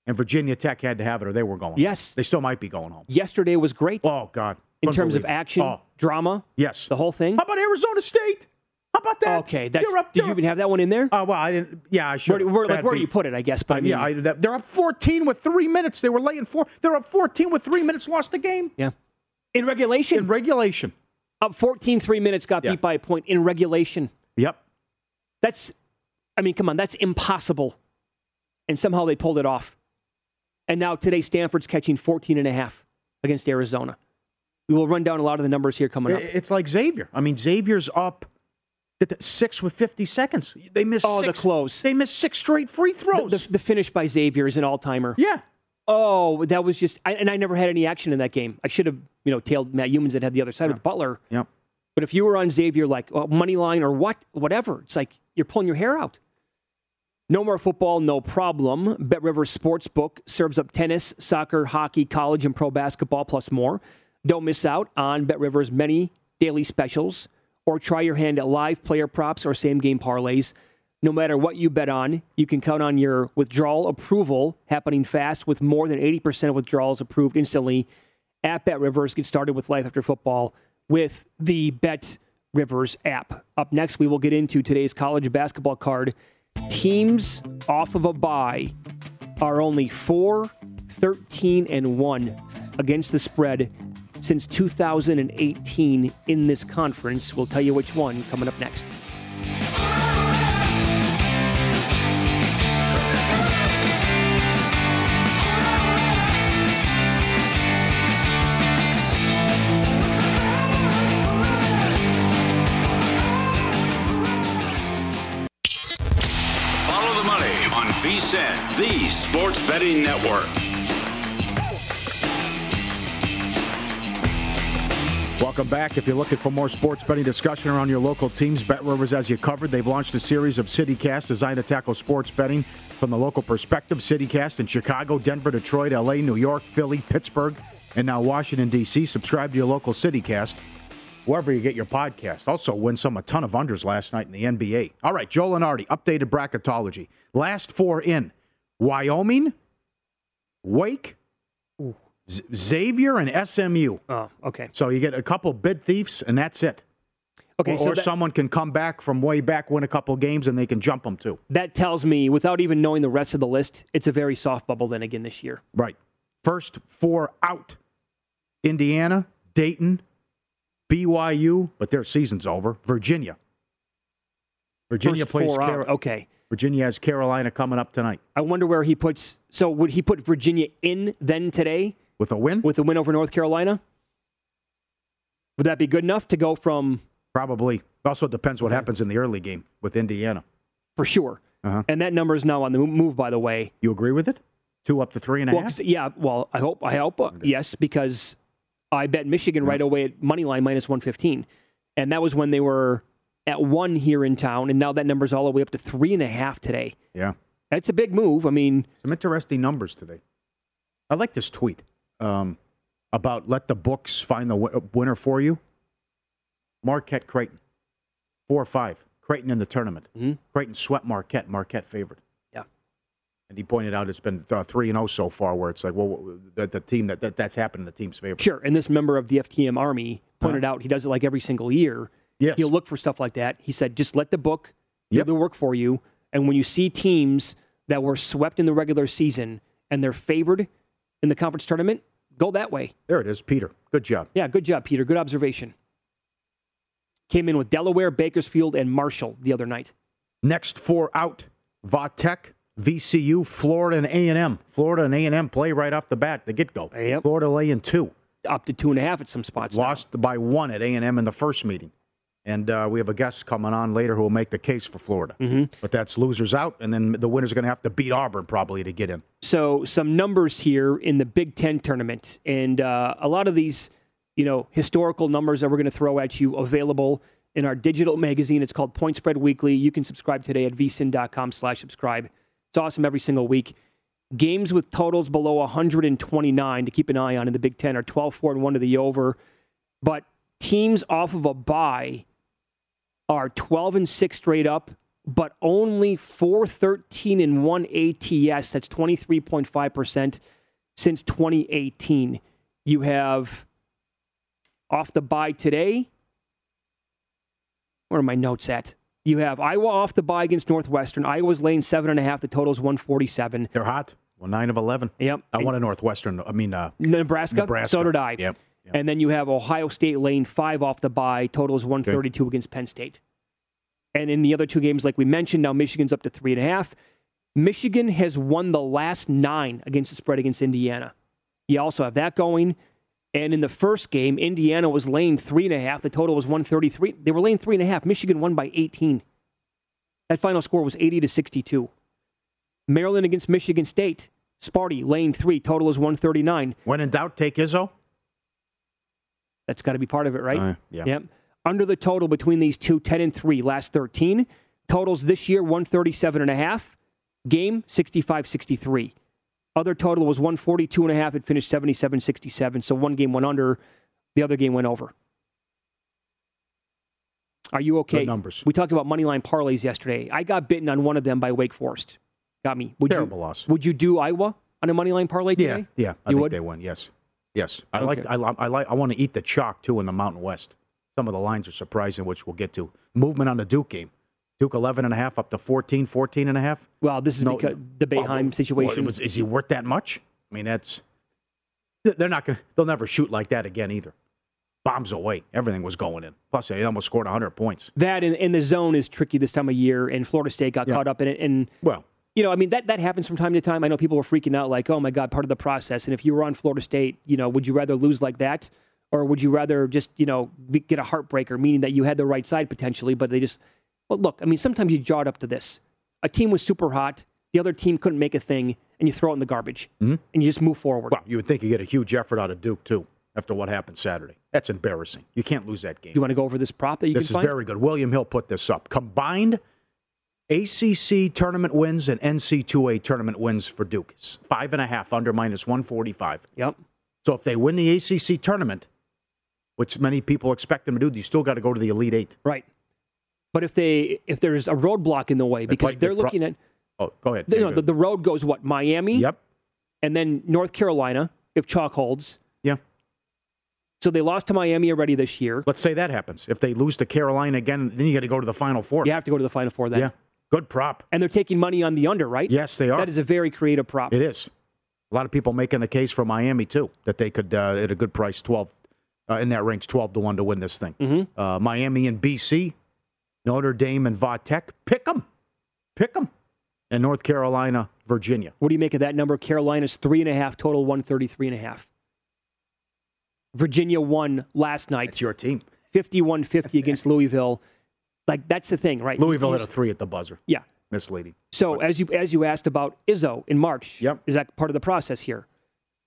Speaker 7: And Virginia Tech had to have it, or they were going. home.
Speaker 6: Yes.
Speaker 7: they still might be going home.
Speaker 6: Yesterday was great
Speaker 7: Oh God!
Speaker 6: in terms of action,
Speaker 7: Oh
Speaker 6: drama,
Speaker 7: yes.
Speaker 6: the whole thing.
Speaker 7: How about Arizona State? How about that?
Speaker 6: Okay, that's.
Speaker 7: Up,
Speaker 6: did you
Speaker 7: up-
Speaker 6: even have that one in there?
Speaker 7: Uh, well, I didn't. Yeah, I should.
Speaker 6: where, where, like where
Speaker 7: beat.
Speaker 6: you put it, I guess. But I mean,
Speaker 7: yeah, I, that- they're up 14 with three minutes. They were laying four. They're up 14 with three minutes. Lost the game
Speaker 6: yeah. In regulation,
Speaker 7: in regulation.
Speaker 6: up 14, three minutes, got
Speaker 7: Yeah.
Speaker 6: beat by a point in regulation.
Speaker 7: Yep.
Speaker 6: That's, I mean, come on, that's impossible. And somehow they pulled it off. And now today, Stanford's catching 14 and a half against Arizona. We will run down a lot of the numbers here coming up.
Speaker 7: It's like Xavier. I mean, Xavier's up six with 50 seconds. They missed
Speaker 6: Oh, the close.
Speaker 7: They missed six straight free throws.
Speaker 6: the, the finish by Xavier is an all timer.
Speaker 7: yeah.
Speaker 6: Oh, that was just, I, and I never had any action in that game. I should have, you know, tailed Matt Youmans that had the other side with Butler.
Speaker 7: Yep.
Speaker 6: But if you were on Xavier, like well, money line or what, whatever, it's like you're pulling your hair out. No more football, no problem. Bet Rivers Sportsbook serves up tennis, soccer, hockey, college, and pro basketball, plus more. Don't miss out on Bet Rivers' many daily specials, or try your hand at live player props or same game parlays. No matter what you bet on, you can count on your withdrawal approval happening fast with more than 80% of withdrawals approved instantly at Bet Rivers. Get started with life after football with the Bet Rivers app. Up next, we will get into today's college basketball card. Teams off of a bye are only 4, 13, and 1 against the spread since 2018 in this conference. We'll tell you which one coming up next.
Speaker 5: VSIN, the Sports Betting Network.
Speaker 7: Welcome back. If you're looking for more sports betting discussion around your local teams, Bet Rivers has you covered. They've launched a series of CityCast designed to tackle sports betting from the local perspective. CityCast in Chicago, Denver, Detroit, LA, New York, Philly, Pittsburgh, and now Washington, D.C. Subscribe to your local CityCast wherever you get your podcast. Also, win some a ton of unders last night in the NBA. All right, Joe Lunardi, updated bracketology. Last four in Wyoming, Wake, Z- Xavier, and SMU.
Speaker 6: Oh, okay.
Speaker 7: So you get a couple bid thieves, and that's it.
Speaker 6: Okay,
Speaker 7: or,
Speaker 6: so
Speaker 7: or
Speaker 6: that-
Speaker 7: someone can come back from way back, win a couple games, and they can jump them too.
Speaker 6: That tells me, without even knowing the rest of the list, it's a very soft bubble then again this year.
Speaker 7: Right. First four out Indiana, Dayton, BYU, but their season's over. Virginia. Virginia
Speaker 6: First
Speaker 7: plays. Caro-
Speaker 6: Okay.
Speaker 7: Virginia has Carolina coming up tonight
Speaker 6: I wonder where he puts. So would he put Virginia in then today
Speaker 7: with a win.
Speaker 6: with a win over North Carolina? Would that be good enough to go from
Speaker 7: Probably. Also depends what happens in the early game with Indiana.
Speaker 6: for sure?
Speaker 7: Uh-huh.
Speaker 6: And that number is now on the move, by the way.
Speaker 7: You agree with it? Two up to three and a
Speaker 6: Well,
Speaker 7: half.
Speaker 6: yeah. Well, I hope. I hope. uh, Yes, because I bet Michigan right away at money line minus one fifteen, and that was when they were at one here in town, and now that number's all the way up to three and a half today.
Speaker 7: Yeah.
Speaker 6: That's a big move. I mean,
Speaker 7: Some interesting numbers today. I like this tweet um, about let the books find the wi- winner for you. Marquette Creighton, four or five. Creighton in the tournament.
Speaker 6: Mhm.
Speaker 7: Creighton swept Marquette. Marquette favored. And he pointed out it's been uh, three and zero so far, where it's like, well, the, the team that, that that's happened in the team's favor.
Speaker 6: Sure. And this member of the FTM Army pointed out he does it like every single year.
Speaker 7: Yes.
Speaker 6: He'll look for stuff like that. He said, just let the book do
Speaker 7: Yep.
Speaker 6: the work for you. And when you see teams that were swept in the regular season and they're favored in the conference tournament, go that way.
Speaker 7: There it is, Peter. Good job.
Speaker 6: Yeah, good job, Peter. Good observation. Came in with Delaware, Bakersfield, and Marshall the other night.
Speaker 7: Next four out: Va Tech, VCU, Florida, and A and M. Florida and A and M play right off the bat, the get go.
Speaker 6: Yep.
Speaker 7: Florida laying two.
Speaker 6: Up to two and a half at some spots. now.
Speaker 7: lost by one at A&M in the first meeting. And uh, we have a guest coming on later who will make the case for Florida.
Speaker 6: Mm-hmm.
Speaker 7: But that's losers out, and then the winners are going to have to beat Auburn probably to get in.
Speaker 6: So some numbers here in the Big Ten tournament, and uh, a lot of these, you know, historical numbers that we're going to throw at you available in our digital magazine. It's called Point Spread Weekly. You can subscribe today at vsin.com slash subscribe. It's awesome every single week. Games with totals below 129 to keep an eye on in the Big Ten are 12 4 and 1 to the over. But teams off of a bye are 12 and 6 straight up, but only 4 13 and 1 ATS. That's 23.5% since 2018. You have off the bye today. Where are my notes at? You have Iowa off the bye against Northwestern. Iowa's laying seven and a half. The total is 147.
Speaker 7: They're hot. Well, 9 of 11.
Speaker 6: Yep.
Speaker 7: I want a Northwestern. I mean, uh,
Speaker 6: Nebraska.
Speaker 7: Nebraska.
Speaker 6: So did I.
Speaker 7: Yep. Yep.
Speaker 6: And then you have Ohio State lane five off the bye. Total is 132 against Penn State. And in the other two games, like we mentioned, now Michigan's up to three and a half. Michigan has won the last nine against the spread against Indiana. You also have that going. And in the first game, Indiana was laying three and a half. The total was 133. They were laying three and a half. Michigan won by 18. That final score was 80 to 62. Maryland against Michigan State. Sparty laying three. Total is 139.
Speaker 7: when in doubt, take Izzo.
Speaker 6: That's got to be part of it, right?
Speaker 7: Uh, yeah.
Speaker 6: Yep. Under the total between these two, 10 and 3, last 13. Totals this year, 137 and a half. Game, 65 63. Other total was 142 and a half. It finished 77 67. So one game went under, the other game went over. Are you okay?
Speaker 7: Good numbers.
Speaker 6: We talked about money line parlays yesterday. I got bitten on one of them by Wake Forest. Got me. Would
Speaker 7: Terrible
Speaker 6: you,
Speaker 7: loss.
Speaker 6: Would you do Iowa on a money line parlay today?
Speaker 7: yeah. yeah. I
Speaker 6: You
Speaker 7: think
Speaker 6: would?
Speaker 7: they win. Yes, yes. I
Speaker 6: Okay.
Speaker 7: like. I, I like. I want to eat the chalk too in the Mountain West. Some of the lines are surprising, which we'll get to. Movement on the Duke game. Duke 11 and a half up to 14, 14 and a half.
Speaker 6: Well, this is
Speaker 7: No-
Speaker 6: because the
Speaker 7: Well,
Speaker 6: Boeheim
Speaker 7: well, oh, oh,
Speaker 6: situation.
Speaker 7: was- is he worth that much? I mean, that's they're not going. to They'll never shoot like that again either. Bombs away. Everything was going in. Plus, they almost scored 100 points.
Speaker 6: that in, in the zone is tricky this time of year, and Florida State got
Speaker 7: Yeah.
Speaker 6: caught up in it. And
Speaker 7: Well,
Speaker 6: you know, I mean that that happens from time to time. I know people were freaking out, like, "Oh my God, part of the process." And if you were on Florida State, you know, would you rather lose like that, or would you rather just you know be, get a heartbreaker, meaning that you had the right side potentially, but they just well, look. I mean, sometimes you jawed up to this. A team was super hot. the other team couldn't make a thing, and you throw it in the garbage, mm-hmm. and you just move forward.
Speaker 7: Well, you would think you get a huge effort out of Duke too after what happened Saturday. That's embarrassing. You can't lose that game.
Speaker 6: Do you want to go over this prop that you
Speaker 7: this is
Speaker 6: find?
Speaker 7: very good. William Hill put this up. Combined ACC tournament wins and NC2A tournament wins for Duke. Five and a half under minus 145.
Speaker 6: Yep.
Speaker 7: So if they win the ACC tournament, which many people expect them to do, you still got to go to the Elite Eight.
Speaker 6: Right. But if they if there's a roadblock in the way because they're
Speaker 7: they pro-
Speaker 6: looking at
Speaker 7: Oh, go ahead.
Speaker 6: know, the, the road goes what Miami,
Speaker 7: yep.
Speaker 6: and then North Carolina if chalk holds.
Speaker 7: Yeah.
Speaker 6: So they lost to Miami already this year.
Speaker 7: Let's say that happens. If they lose to Carolina again, then you got to go to the Final Four.
Speaker 6: You have to go to the Final Four then.
Speaker 7: Yeah. Good prop.
Speaker 6: And they're taking money on the under, right?
Speaker 7: Yes, they are.
Speaker 6: That is a very creative prop.
Speaker 7: It is. A lot of people making the case for Miami too that they could uh, at a good price, twelve uh, in that range, twelve to one to win this thing.
Speaker 6: Mm-hmm.
Speaker 7: Uh, Miami and BC, Notre Dame and Va Tech, pick them, pick them, and North Carolina, Virginia.
Speaker 6: What do you make of that number? Carolina's three and a half, total 133 and a half. Virginia won last night.
Speaker 7: It's your team.
Speaker 6: 51 50 against Louisville. Like, that's the thing, right?
Speaker 7: Louisville hit a three at the buzzer.
Speaker 6: Yeah.
Speaker 7: Misleading.
Speaker 6: So as you as you asked about Izzo in March,
Speaker 7: Yep.
Speaker 6: is that part of the process here?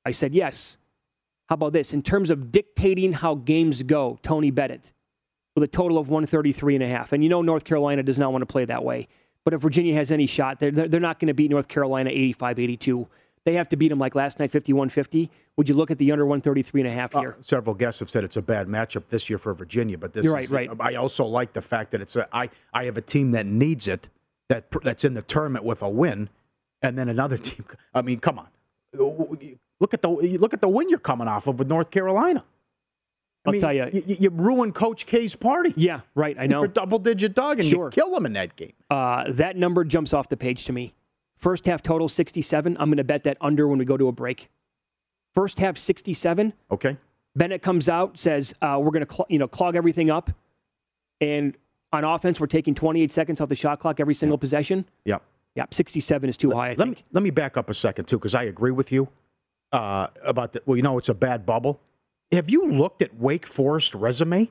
Speaker 6: I said yes. How about this? In terms of dictating how games go, Tony Bennett with a total of 133 and a half. And you know North Carolina does not want to play that way. But if Virginia has any shot, they're, they're they're not going to beat North Carolina 85-82. They have to beat them like last night 51-50. Would you look at the under 133 and a half here?
Speaker 7: Uh, several guests have said it's a bad matchup this year for Virginia, but this
Speaker 6: You're right,
Speaker 7: is-
Speaker 6: right.
Speaker 7: I also like the fact that it's a, I, I have a team that needs it that that's in the tournament with a win, and then another team. I mean, come on, look at the look at the win you're coming off of with North Carolina. I
Speaker 6: I'll
Speaker 7: mean,
Speaker 6: tell ya.
Speaker 7: you, you ruined Coach K's party.
Speaker 6: yeah, right. I know.
Speaker 7: You're a double digit dog, and
Speaker 6: Sure.
Speaker 7: you kill him in that game.
Speaker 6: Uh, that number jumps off the page to me. First half total 67. I'm going to bet that under when we go to a break. First half 67.
Speaker 7: Okay,
Speaker 6: Bennett comes out, says uh, we're going to cl- you know clog everything up, and on offense we're taking 28 seconds off the shot clock every single possession.
Speaker 7: Yep.
Speaker 6: Yep. 67 is too high. I
Speaker 7: let
Speaker 6: think.
Speaker 7: me let me back up a second too, because I agree with you uh, about the. Well, you know, it's a bad bubble. Have you looked at Wake Forest resume?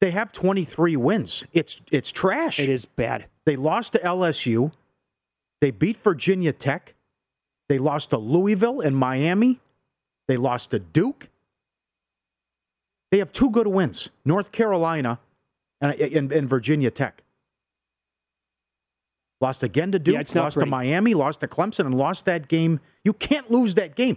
Speaker 7: They have 23 wins. It's it's trash.
Speaker 6: It is bad.
Speaker 7: They lost to LSU. They beat Virginia Tech. They lost to Louisville and Miami. They lost to Duke. They have two good wins: North Carolina and, and, and Virginia Tech. Lost again to Duke,
Speaker 6: Yeah,
Speaker 7: lost to. Miami, lost to Clemson, and lost that game. You can't lose that game.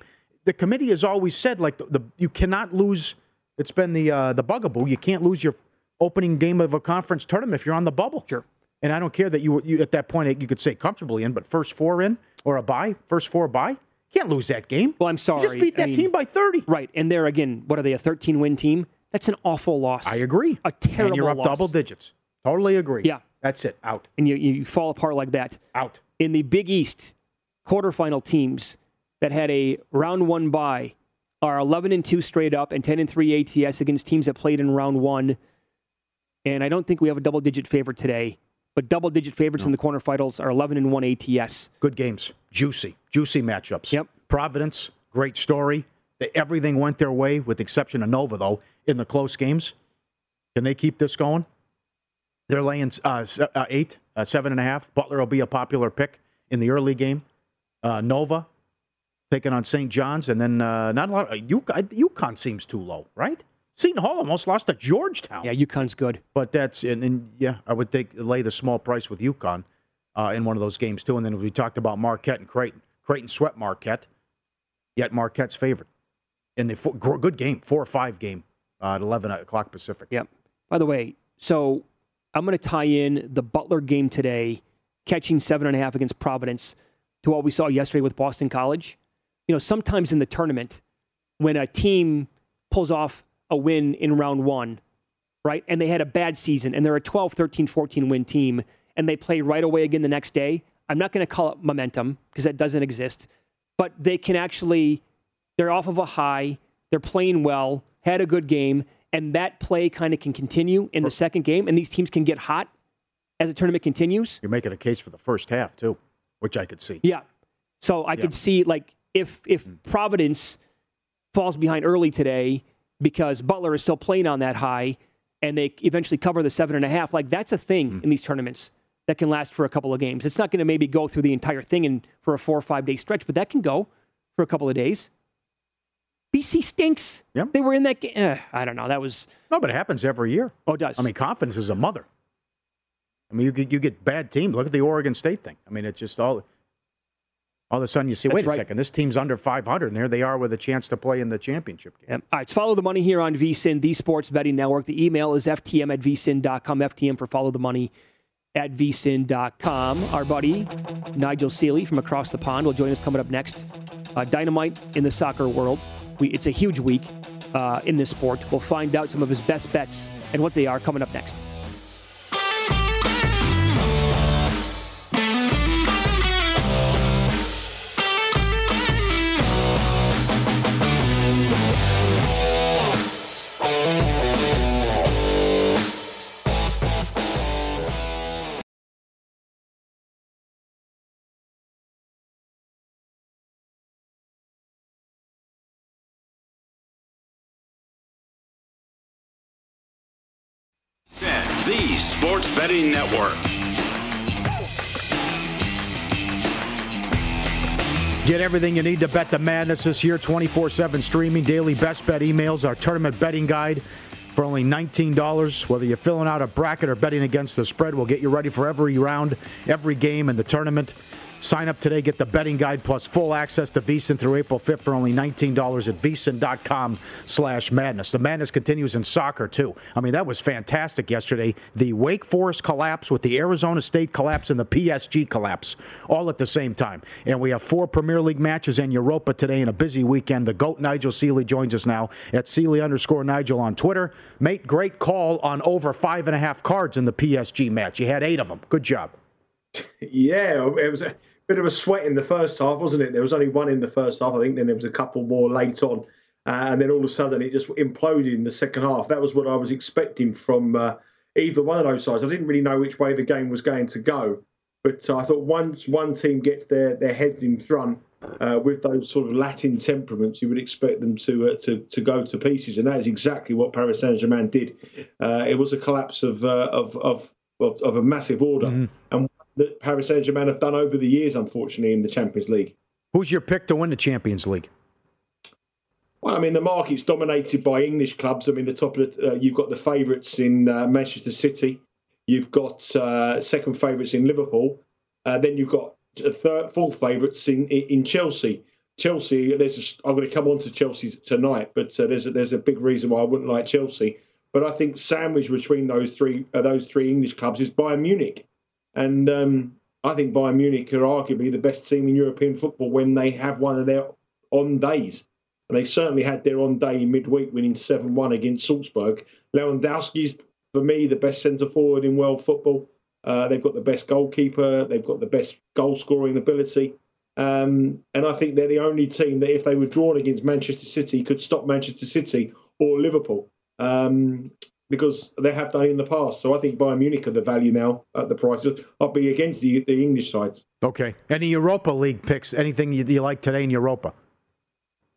Speaker 7: The committee has always said, like the, the you cannot lose. It's been the uh, the bugaboo. You can't lose your opening game of a conference tournament if you're on the bubble.
Speaker 6: Sure.
Speaker 7: And I don't care that you, you at that point you could say comfortably in, but first four in or a bye, first four bye, can't lose that game.
Speaker 6: Well, I'm sorry.
Speaker 7: You just beat
Speaker 6: I
Speaker 7: that
Speaker 6: mean-
Speaker 7: team by 30.
Speaker 6: Right, and they're again. What are they? A 13 win team? That's an awful loss.
Speaker 7: I agree.
Speaker 6: A terrible loss.
Speaker 7: And you're up
Speaker 6: loss.
Speaker 7: double digits. Totally agree.
Speaker 6: Yeah.
Speaker 7: That's it. Out.
Speaker 6: and you, you fall apart like that.
Speaker 7: Out.
Speaker 6: in the Big East quarterfinal teams that had a round one bye are 11 and 2 straight up and 10 and 3 ATS against teams that played in round one. And I don't think we have a double digit favorite today, but double digit favorites in the quarterfinals are 11 and 1 ATS.
Speaker 7: Good games. Juicy. Juicy matchups.
Speaker 6: Yep.
Speaker 7: Providence, great story. They- Everything went their way, with the exception of Nova, though, in the close games. Can they keep this going? They're laying uh, uh, eight, uh, seven and a half. Butler will be a popular pick in the early game. Uh, Nova taking on St. John's, and then uh, not a lot. Uh, UConn, seems too low, right? Seton Hall almost lost to Georgetown.
Speaker 6: Yeah, UConn's good.
Speaker 7: But that's and, and yeah, I would think lay the small price with UConn uh, in one of those games too. And then we talked about Marquette and Creighton. Creighton swept Marquette, yet Marquette's favorite in the four, good game, four or five game uh, at eleven o'clock Pacific.
Speaker 6: Yep. By the way, so I'm going to tie in the Butler game today, catching seven and a half against Providence, to what we saw yesterday with Boston College. You know, sometimes in the tournament, when a team pulls off a win in round one, right, and they had a bad season and they're a 12, 13, 14 win team, and they play right away again the next day, I'm not going to call it momentum because that doesn't exist, but they can actually, they're off of a high, they're playing well, had a good game, and that play kind of can continue in the second game, and these teams can get hot as the tournament continues.
Speaker 7: You're making a case for the first half too, which I could see.
Speaker 6: Yeah. So I could see like if if Providence falls behind early today because Butler is still playing on that high and they eventually cover the seven and a half, like that's a thing in these tournaments. that can last for a couple of games. It's not going to maybe go through the entire thing in for a four or five day stretch, but that can go for a couple of days. BC stinks.
Speaker 7: Yep.
Speaker 6: They were in that game. Uh, I don't know. That was.
Speaker 7: No, but it happens every year.
Speaker 6: Oh, it does.
Speaker 7: I mean, confidence is a mother. I mean, you get, you get bad teams. Look at the Oregon State thing. I mean, it's just all. All of a sudden, you see,
Speaker 6: That's
Speaker 7: wait a
Speaker 6: right.
Speaker 7: second, this team's under 500, and here they are with a chance to play in the championship game.
Speaker 6: Yep. All right, it's follow the money here on VSIN, the Sports Betting Network. The email is ftm at vsin.com. FTM for follow the money at vsin.com. Our buddy Nigel Seeley from across the pond will join us coming up next. Uh, dynamite in the soccer world. We, it's a huge week uh, in this sport. We'll find out some of his best bets and what they are coming up next.
Speaker 5: Sports Betting Network.
Speaker 7: Get everything you need to bet the madness this year 24 7 streaming, daily best bet emails, our tournament betting guide for only $19. Whether you're filling out a bracket or betting against the spread, we'll get you ready for every round, every game in the tournament. Sign up today, get the betting guide plus full access to VSIN through April 5th for only $19 at VSIN.com slash madness. The madness continues in soccer, too. I mean, that was fantastic yesterday. The Wake Forest collapse with the Arizona State collapse and the PSG collapse all at the same time. And we have four Premier League matches in Europa today in a busy weekend. The GOAT Nigel Seeley joins us now at Seeley underscore Nigel on Twitter. Mate, great call on over five and a half cards in the PSG match. You had eight of them. Good job.
Speaker 8: Yeah, it was a bit of a sweat in the first half, wasn't it? There was only one in the first half, I think. Then there was a couple more late on, uh, and then all of a sudden it just imploded in the second half. That was what I was expecting from uh, either one of those sides. I didn't really know which way the game was going to go, but uh, I thought once one team gets their their heads in front. Uh, with those sort of Latin temperaments, you would expect them to uh, to to go to pieces, and that is exactly what Paris Saint Germain did. Uh, it was a collapse of uh, of, of of of a massive order, and that Paris Saint Germain have done over the years, unfortunately, in the Champions League.
Speaker 7: Who's your pick to win the Champions League?
Speaker 8: Well, I mean, the market's dominated by English clubs. I mean, the top of the, uh, you've got the favourites in uh, Manchester City, you've got uh, second favourites in Liverpool, uh, then you've got a third, fourth favourites in, in Chelsea. Chelsea, there's a, I'm going to come on to Chelsea tonight, but uh, there's a, there's a big reason why I wouldn't like Chelsea. But I think sandwiched between those three uh, those three English clubs is Bayern Munich, and um, I think Bayern Munich are arguably the best team in European football when they have one of their on days. And they certainly had their on day midweek, winning 7 1 against Salzburg. Lewandowski's, for me, the best centre forward in world football. Uh, they've got the best goalkeeper, they've got the best goal scoring ability. Um, and I think they're the only team that, if they were drawn against Manchester City, could stop Manchester City or Liverpool um, because they have done in the past. So I think Bayern Munich are the value now at the prices. I'll be against the, the English sides.
Speaker 7: Okay. Any Europa League picks? Anything you, you like today in Europa?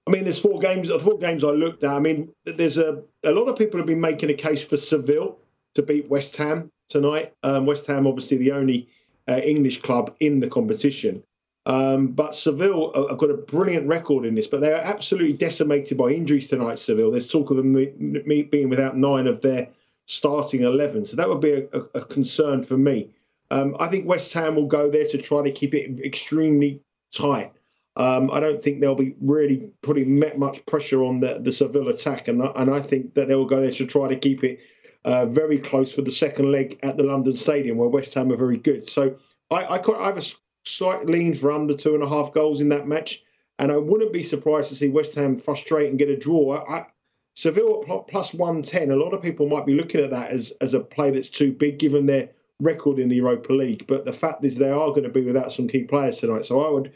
Speaker 8: I mean, there's four games. The four games I looked at. I mean, there's a a lot of people have been making a case for Seville to beat West Ham tonight. Um, West Ham, obviously, the only uh, English club in the competition. Um, but Seville have got a brilliant record in this, but they are absolutely decimated by injuries tonight. Seville. There's talk of them being without nine of their starting eleven, so that would be a, a, concern for me. Um, I think West Ham will go there to try to keep it extremely tight. Um, I don't think they'll be really putting much pressure on the, the Seville attack, and, and I think that they will go there to try to keep it uh, very close for the second leg at the London Stadium, where West Ham are very good. So I, I, I have a slight lean for under two and a half goals in that match, and I wouldn't be surprised to see West Ham frustrate and get a draw. I, Seville at plus 110, a lot of people might be looking at that as, as a play that's too big given their record in the Europa League. But the fact is, they are going to be without some key players tonight. So I would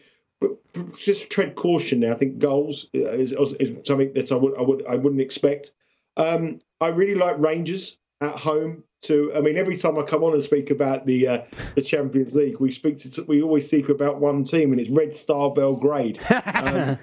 Speaker 8: just tread caution there. I think goals is, is something that I would I would I wouldn't expect. Um, I really like Rangers at home. To I mean, every time I come on and speak about the uh, the Champions League, we speak to we always speak about one team, and it's Red Star Belgrade. Um,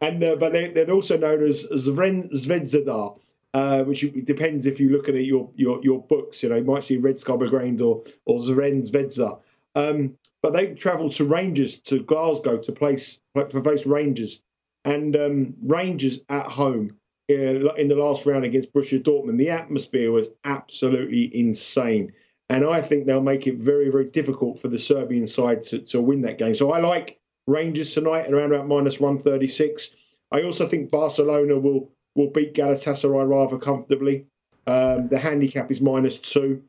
Speaker 8: and uh, but they, they're also known as Zvezda. uh, which it depends if you're looking at your your, your books. You know, you might see Red Skarbogrand or or Zrenz Vedza. Um, but they travelled to Rangers to Glasgow to place for face Rangers, and um, Rangers at home in the last round against Borussia Dortmund. The atmosphere was absolutely insane, and I think they'll make it very very difficult for the Serbian side to, to win that game. So I like Rangers tonight at around about minus one thirty six. I also think Barcelona will will beat Galatasaray rather comfortably. Um, the handicap is minus two.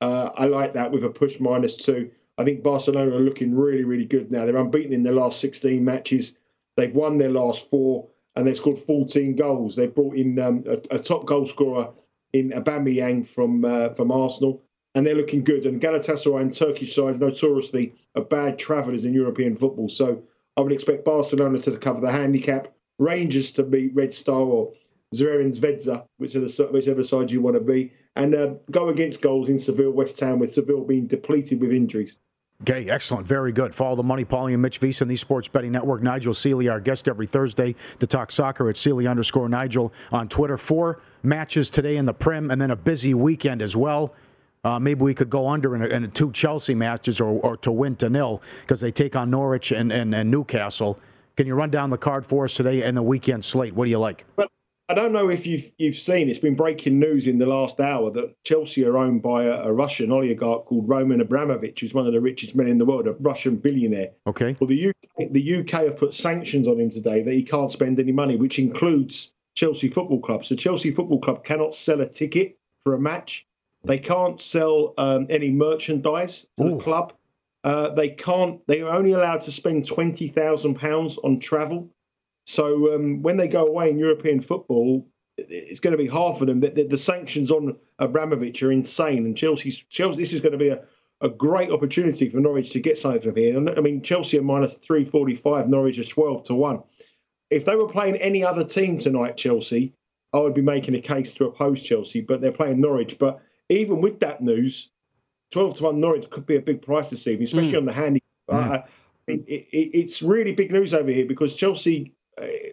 Speaker 8: Uh, I like that with a push minus two. I think Barcelona are looking really, really good now. They're unbeaten in their last 16 matches. They've won their last four, and they've scored 14 goals. They've brought in um, a, a, top goal scorer in Aubameyang from uh, from Arsenal, and they're looking good. And Galatasaray and Turkish sides notoriously are bad travellers in European football. So I would expect Barcelona to cover the handicap, Rangers to beat Red Star or Zverin Zvezda, whichever side you want to be, and uh, go against goals in Seville, West Ham, with Seville being depleted with injuries.
Speaker 7: Okay, excellent. Very good. Follow the Money, Paulie and Mitch VSIN on the Sports Betting Network. Nigel Seeley, our guest every Thursday to talk soccer at Seeley underscore Nigel on Twitter. Four matches today in the Prem and then a busy weekend as well. Uh, maybe we could go under in, a, in a two Chelsea matches or, or, to win to nil because they take on Norwich and, and, and, Newcastle. Can you run down the card for us today and the weekend slate? What do you like?
Speaker 8: I don't know if you've you've seen. It's been breaking news in the last hour that Chelsea are owned by a, a, Russian oligarch called Roman Abramovich, who's one of the richest men in the world, a Russian billionaire.
Speaker 7: Okay.
Speaker 8: Well, the UK the UK have put sanctions on him today that he can't spend any money, which includes Chelsea Football Club. So Chelsea Football Club cannot sell a ticket for a match. They can't sell um, any merchandise to Ooh. the club. Uh, they can't. They are only allowed to spend twenty thousand pounds on travel. So um, when they go away in European football, it's going to be hard for them. The, the, the, sanctions on Abramovich are insane, and Chelsea, Chelsea, this is going to be a, a great opportunity for Norwich to get something from here. I mean, Chelsea are minus three forty five, Norwich is twelve to one. If they were playing any other team tonight, Chelsea, I would be making a case to oppose Chelsea, but they're playing Norwich. But even with that news, twelve to one Norwich could be a big price this evening, especially mm. on the handy. Mm. Uh, it, it, it's really big news over here because Chelsea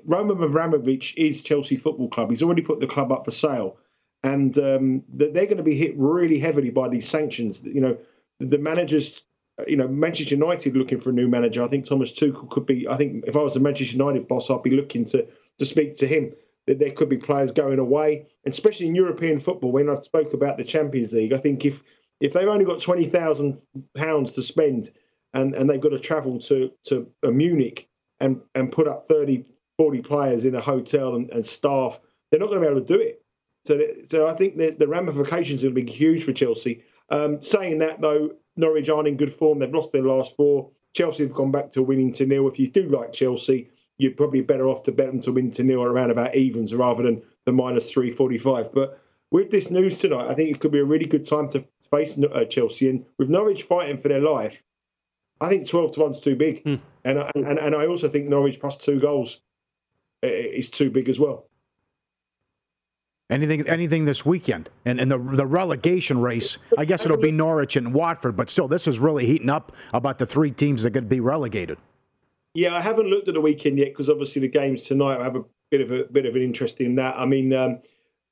Speaker 8: Roman Abramovich is Chelsea Football Club. He's already put the club up for sale, and um, they're going to be hit really heavily by these sanctions. You know, the managers. Uh, you know, Manchester United looking for a new manager. I think Thomas Tuchel could be. I think if I was a Manchester United boss, I'd be looking to to speak to him. That there could be players going away, especially in European football. When I spoke about the Champions League, I think if if they've only got twenty thousand pounds to spend, and and they've got to travel to to uh, Munich and and put up 30 40 players in a hotel and, and staff, they're not going to be able to do it. So, so I think the, the ramifications are going to be huge for Chelsea. Um, saying that, though, Norwich aren't in good form. They've lost their last four. Chelsea have gone back to winning to nil. If you do like Chelsea, you're probably better off to bet them to win to nil around about evens rather than the minus 345. But with this news tonight, I think it could be a really good time to face uh, Chelsea. And with Norwich fighting for their life, I think 12 to 1's too big. Mm. And, and, and I also think Norwich plus two goals is too big as well.
Speaker 7: Anything, anything this weekend, and and the the relegation race. I guess it'll be Norwich and Watford, but still, this is really heating up about the three teams that could be relegated.
Speaker 8: Yeah, I haven't looked at the weekend yet because obviously the games tonight have a bit of a bit of an interest in that. I mean, um,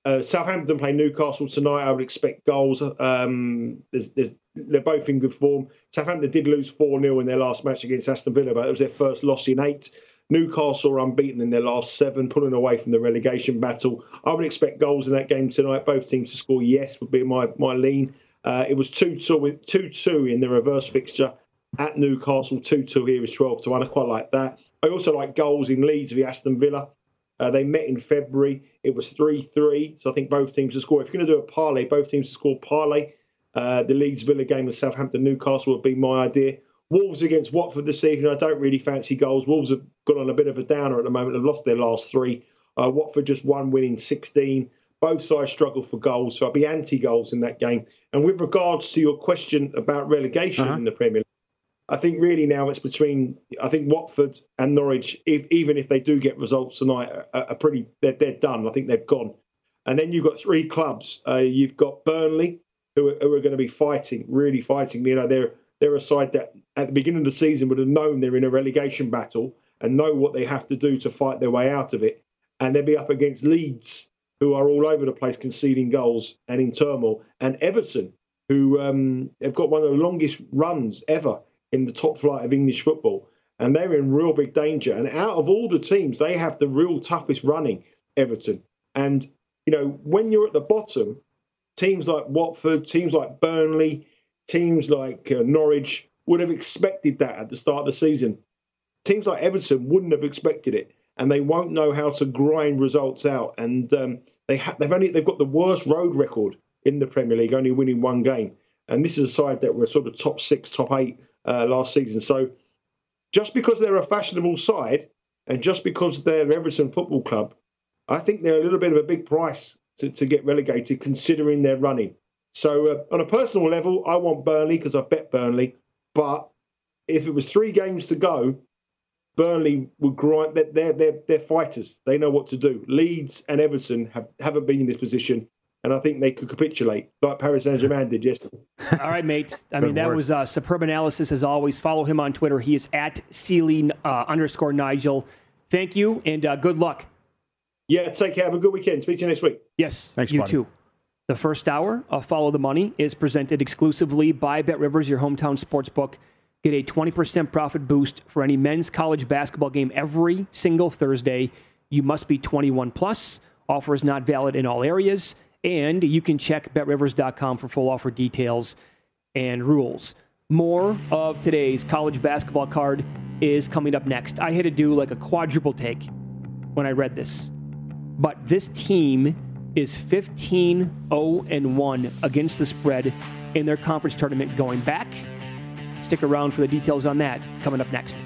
Speaker 8: uh, Southampton play Newcastle tonight. I would expect goals. Um, there's, there's, they're both in good form. Southampton did lose 4 0 in their last match against Aston Villa, but it was their first loss in eight. Newcastle are unbeaten in their last seven, pulling away from the relegation battle. I would expect goals in that game tonight. Both teams to score yes would be my my lean. Uh, it was 2 2 with 2 2 in the reverse fixture at Newcastle. 2 2 here is 12 to 1. I quite like that. I also like goals in Leeds v Aston Villa. Uh, they met in February. It was 3 3. So I think both teams to score. If you're going to do a parlay, both teams to score parlay. Uh, the Leeds Villa game with Southampton Newcastle would be my idea. Wolves against Watford this evening. I don't really fancy goals. Wolves have got on a bit of a downer at the moment. They've lost their last three. Uh, Watford just one win in 16. Both sides struggle for goals, so I'll be anti goals in that game. And with regards to your question about relegation uh-huh. in the Premier League, I think really now it's between I think Watford and Norwich. If, even if they do get results tonight, are, are pretty they're, they're, done. I think they've gone. And then you've got three clubs. Uh, you've got Burnley, who are, who are going to be fighting, really fighting. You know, they're they're a side that at the beginning of the season would have known they're in a relegation battle and know what they have to do to fight their way out of it. And they'll be up against Leeds, who are all over the place conceding goals and in turmoil, and Everton, who um, have got one of the longest runs ever in the top flight of English football. And they're in real big danger. And out of all the teams, they have the real toughest running, Everton. And, you know, when you're at the bottom, teams like Watford, teams like Burnley, teams like uh, Norwich would have expected that at the start of the season. Teams like Everton wouldn't have expected it, and they won't know how to grind results out. And um, they ha- they've only they've got the worst road record in the Premier League, only winning one game. And this is a side that were sort of top six, top eight uh, last season. So just because they're a fashionable side, and just because they're Everton Football Club, I think they're a little bit of a big price to, to get relegated, considering their running. So uh, on a personal level, I want Burnley because I bet Burnley. But if it was three games to go, Burnley would grind. They're, they're, they're, they're fighters. They know what to do. Leeds and Everton have, haven't been in this position. And I think they could capitulate like Paris Saint Germain did yesterday.
Speaker 6: All right, mate. I mean, that was uh, superb analysis as always. Follow him on Twitter. He is at Seeley uh, underscore Nigel. Thank you and uh, good luck.
Speaker 8: Yeah, take care. Have a good weekend. Speak to you next week.
Speaker 6: Yes,
Speaker 7: Thanks,
Speaker 6: you
Speaker 7: buddy.
Speaker 6: too. The first hour of Follow the Money is presented exclusively by BetRivers, your hometown sports book. Get a 20% profit boost for any men's college basketball game every single Thursday. You must be 21 plus. Offer is not valid in all areas. And you can check betrivers.com for full offer details and rules. More of today's college basketball card is coming up next. I had to do like a quadruple take when I read this. But this team is 15 0 and 1 against the spread in their conference tournament going back. Stick around for the details on that coming up next.